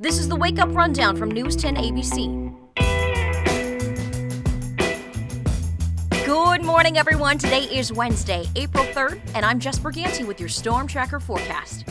This is the Wake Up Rundown from News 10 ABC. Good morning, everyone. Today is Wednesday, April 3rd, and I'm Jess Berganti with your Storm Tracker forecast.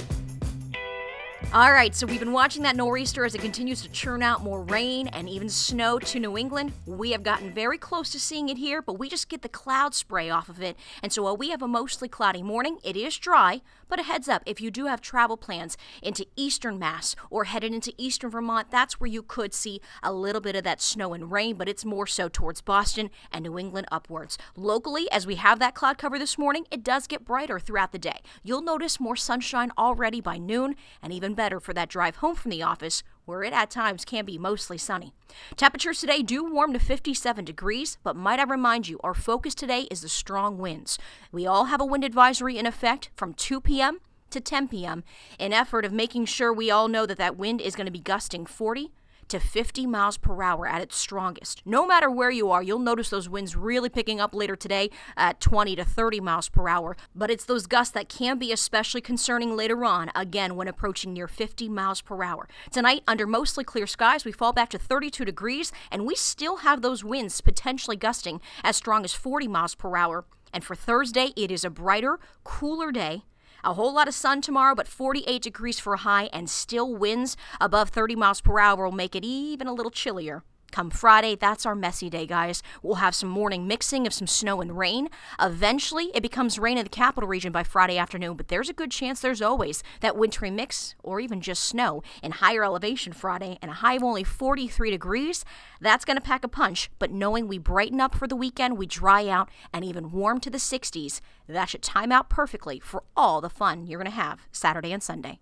All right, so we've been watching that nor'easter as it continues to churn out more rain and even snow to New England. We have gotten very close to seeing it here, but we just get the cloud spray off of it. And so while we have a mostly cloudy morning, it is dry. But a heads up, if you do have travel plans into eastern Mass or headed into eastern Vermont, that's where you could see a little bit of that snow and rain, but it's more so towards Boston and New England upwards. Locally, as we have that cloud cover this morning, it does get brighter throughout the day. You'll notice more sunshine already by noon and even better for that drive home from the office where it at times can be mostly sunny. Temperatures today do warm to 57 degrees, but might I remind you, our focus today is the strong winds. We all have a wind advisory in effect from 2 p.m. to 10 p.m. in effort of making sure we all know that that wind is going to be gusting 40 to 50 miles per hour at its strongest. No matter where you are, you'll notice those winds really picking up later today at 20 to 30 miles per hour. But it's those gusts that can be especially concerning later on, again, when approaching near 50 miles per hour. Tonight, under mostly clear skies, we fall back to 32 degrees, and we still have those winds potentially gusting as strong as 40 miles per hour. And for Thursday, it is a brighter, cooler day a whole lot of sun tomorrow, but 48 degrees for a high and still winds above 30 miles per hour will make it even a little chillier. Come Friday, that's our messy day, guys. We'll have some morning mixing of some snow and rain. Eventually, it becomes rain in the capital region by Friday afternoon, but there's a good chance there's always that wintry mix or even just snow in higher elevation Friday and a high of only 43 degrees. That's going to pack a punch, but knowing we brighten up for the weekend, we dry out and even warm to the 60s, that should time out perfectly for all the fun you're going to have Saturday and Sunday.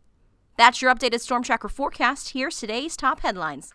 That's your updated Storm Tracker forecast. Here's today's top headlines.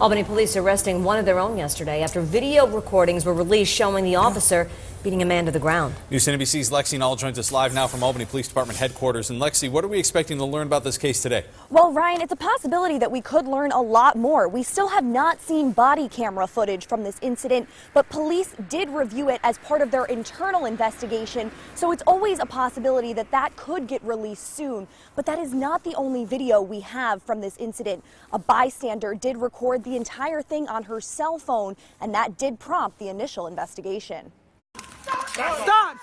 Albany police arresting one of their own yesterday after video recordings were released showing the officer beating a man to the ground. News NBC's Lexi Nall joins us live now from Albany Police Department headquarters. And Lexi, what are we expecting to learn about this case today? Well, Ryan, it's a possibility that we could learn a lot more. We still have not seen body camera footage from this incident, but police did review it as part of their internal investigation. So it's always a possibility that that could get released soon. But that is not the only video we have from this incident. A bystander did record the entire thing on her cell phone, and that did prompt the initial investigation. Stop,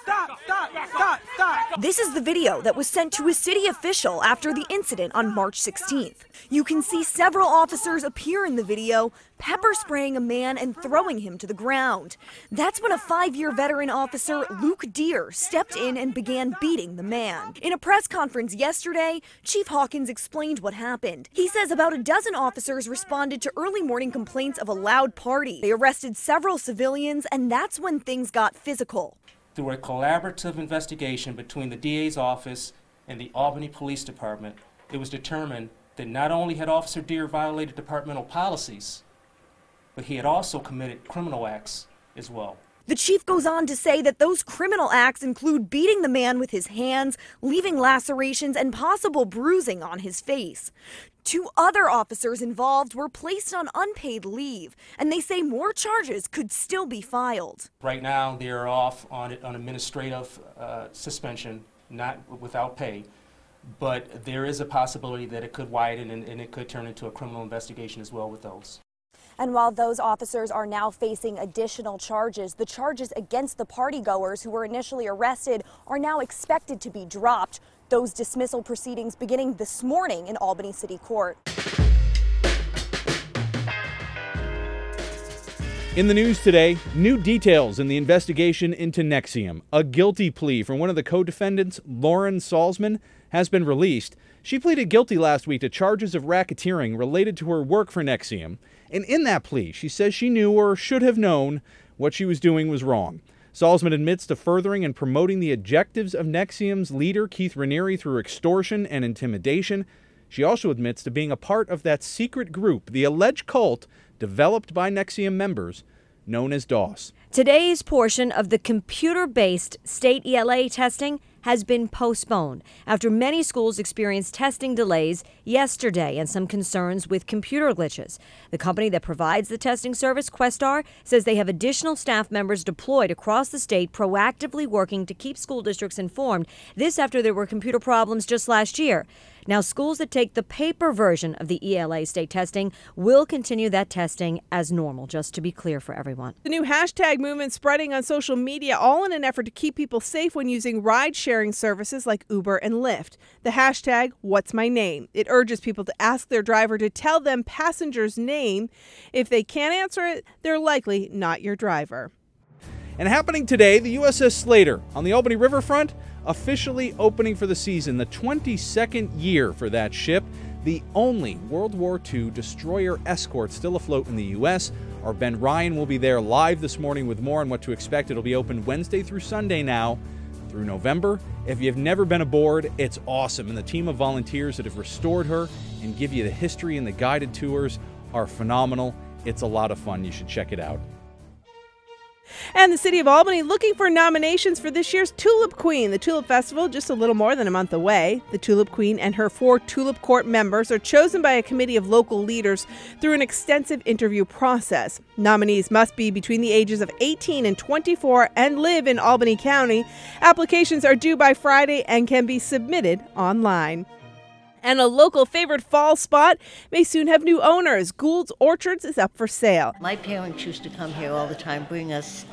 This is the video that was sent to a city official after the incident on March 16th. You can see several officers appear in the video, pepper spraying a man and throwing him to the ground. That's when a five year veteran officer, Luke Deer, stepped in and began beating the man. In a press conference yesterday, Chief Hawkins explained what happened. He says about a dozen officers responded to early morning complaints of a loud party. They arrested several civilians, and that's when things got physical. Through a collaborative investigation between the DA's office and the Albany Police Department, it was determined that not only had Officer Deer violated departmental policies, but he had also committed criminal acts as well. The chief goes on to say that those criminal acts include beating the man with his hands, leaving lacerations and possible bruising on his face. Two other officers involved were placed on unpaid leave, and they say more charges could still be filed. Right now, they're off on, on administrative uh, suspension, not without pay, but there is a possibility that it could widen and, and it could turn into a criminal investigation as well with those. And while those officers are now facing additional charges, the charges against the partygoers who were initially arrested are now expected to be dropped. Those dismissal proceedings beginning this morning in Albany City Court. In the news today, new details in the investigation into NXIVM. A guilty plea from one of the co defendants, Lauren Salzman, has been released. She pleaded guilty last week to charges of racketeering related to her work for NXIVM, And in that plea, she says she knew or should have known what she was doing was wrong. Salzman admits to furthering and promoting the objectives of NXIVM's leader, Keith Raniere, through extortion and intimidation. She also admits to being a part of that secret group, the alleged cult developed by NXIVM members, known as DOS. Today's portion of the computer based state ELA testing has been postponed after many schools experienced testing delays yesterday and some concerns with computer glitches. The company that provides the testing service, Questar, says they have additional staff members deployed across the state proactively working to keep school districts informed. This after there were computer problems just last year. Now, schools that take the paper version of the ELA state testing will continue that testing as normal, just to be clear for everyone. The new hashtag movement spreading on social media, all in an effort to keep people safe when using ride sharing services like Uber and Lyft. The hashtag, What's My Name? It urges people to ask their driver to tell them passenger's name. If they can't answer it, they're likely not your driver. And happening today, the USS Slater on the Albany Riverfront officially opening for the season, the 22nd year for that ship, the only World War II destroyer escort still afloat in the U.S. Our Ben Ryan will be there live this morning with more on what to expect. It'll be open Wednesday through Sunday now through November. If you've never been aboard, it's awesome. And the team of volunteers that have restored her and give you the history and the guided tours are phenomenal. It's a lot of fun. You should check it out. And the City of Albany looking for nominations for this year's Tulip Queen. The Tulip Festival just a little more than a month away. The Tulip Queen and her four Tulip Court members are chosen by a committee of local leaders through an extensive interview process. Nominees must be between the ages of 18 and 24 and live in Albany County. Applications are due by Friday and can be submitted online and a local favorite fall spot may soon have new owners. Gould's Orchards is up for sale. My parents used to come here all the time, bring us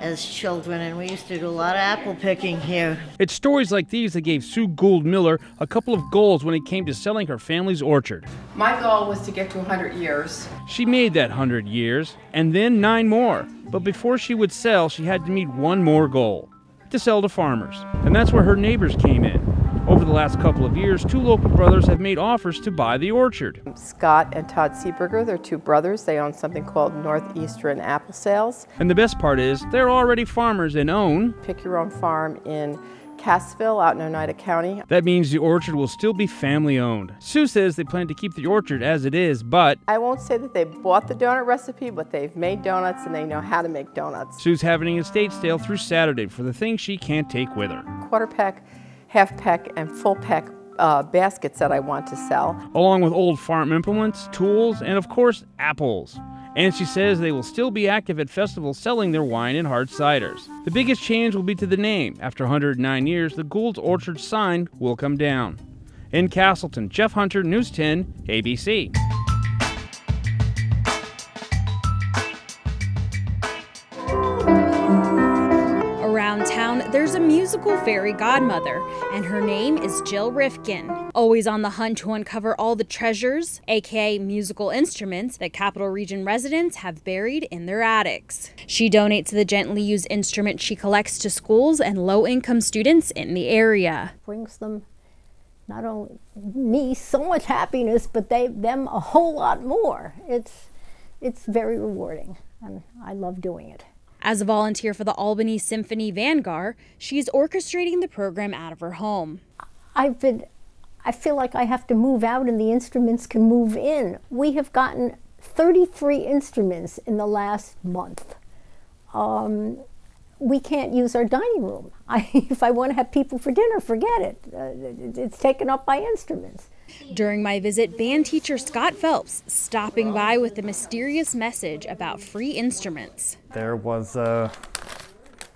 as children, and we used to do a lot of apple picking here. It's stories like these that gave Sue Gould Miller a couple of goals when it came to selling her family's orchard. My goal was to get to 100 years. She made that 100 years, and then nine more. But before she would sell, she had to meet one more goal to sell to farmers. And that's where her neighbors came in. Over the last couple of years, two local brothers have made offers to buy the orchard. Scott and Todd Seeberger, they're two brothers. They own something called Northeastern Apple Sales. And the best part is, they're already farmers and own Pick Your Own Farm in Cassville out in Oneida County. That means the orchard will still be family owned. Sue says they plan to keep the orchard as it is, but I won't say that they bought the donut recipe, but they've made donuts and they know how to make donuts. Sue's having an estate sale through Saturday for the things she can't take with her. Quarter peck half peck and full peck uh, baskets that I want to sell. Along with old farm implements, tools, and of course, apples. And she says they will still be active at festivals selling their wine and hard ciders. The biggest change will be to the name. After 109 years, the Gould's Orchard sign will come down. In Castleton, Jeff Hunter, News 10, ABC. There's a musical fairy godmother, and her name is Jill Rifkin. Always on the hunt to uncover all the treasures, aka musical instruments, that Capital Region residents have buried in their attics. She donates the gently used instruments she collects to schools and low income students in the area. Brings them not only me so much happiness, but they them a whole lot more. It's it's very rewarding, and I love doing it. As a volunteer for the Albany Symphony Vanguard, she's orchestrating the program out of her home. I've been, I feel like I have to move out and the instruments can move in. We have gotten 33 instruments in the last month. Um, we can't use our dining room. I, if I want to have people for dinner, forget it. Uh, it's taken up by instruments. During my visit, band teacher Scott Phelps stopping by with a mysterious message about free instruments. There was a,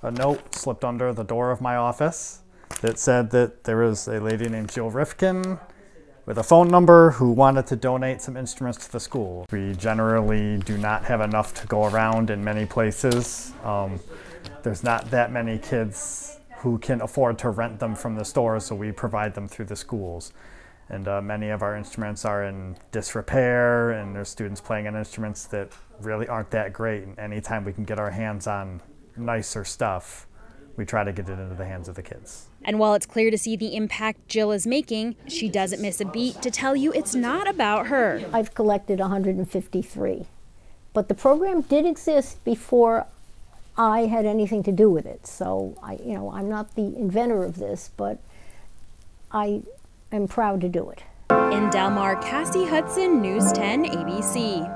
a note slipped under the door of my office that said that there was a lady named Jill Rifkin with a phone number who wanted to donate some instruments to the school. We generally do not have enough to go around in many places. Um, there's not that many kids who can afford to rent them from the stores, so we provide them through the schools and uh, many of our instruments are in disrepair and there's students playing on instruments that really aren't that great. And anytime we can get our hands on nicer stuff we try to get it into the hands of the kids. And while it's clear to see the impact jill is making she doesn't miss a beat to tell you it's not about her. I've collected 153 but the program did exist before i had anything to do with it. So i you know i'm not the inventor of this but i I'm proud to do it. In Delmar, Cassie Hudson, News 10 ABC.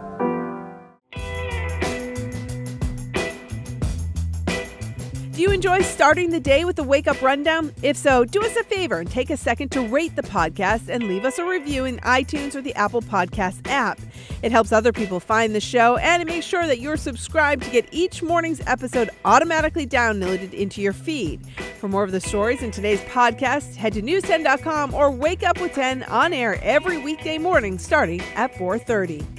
Do you enjoy enjoy starting the day with a wake up rundown? If so, do us a favor and take a second to rate the podcast and leave us a review in iTunes or the Apple Podcast app. It helps other people find the show and it makes sure that you're subscribed to get each morning's episode automatically downloaded into your feed. For more of the stories in today's podcast, head to news10.com or wake up with 10 on air every weekday morning starting at 4:30.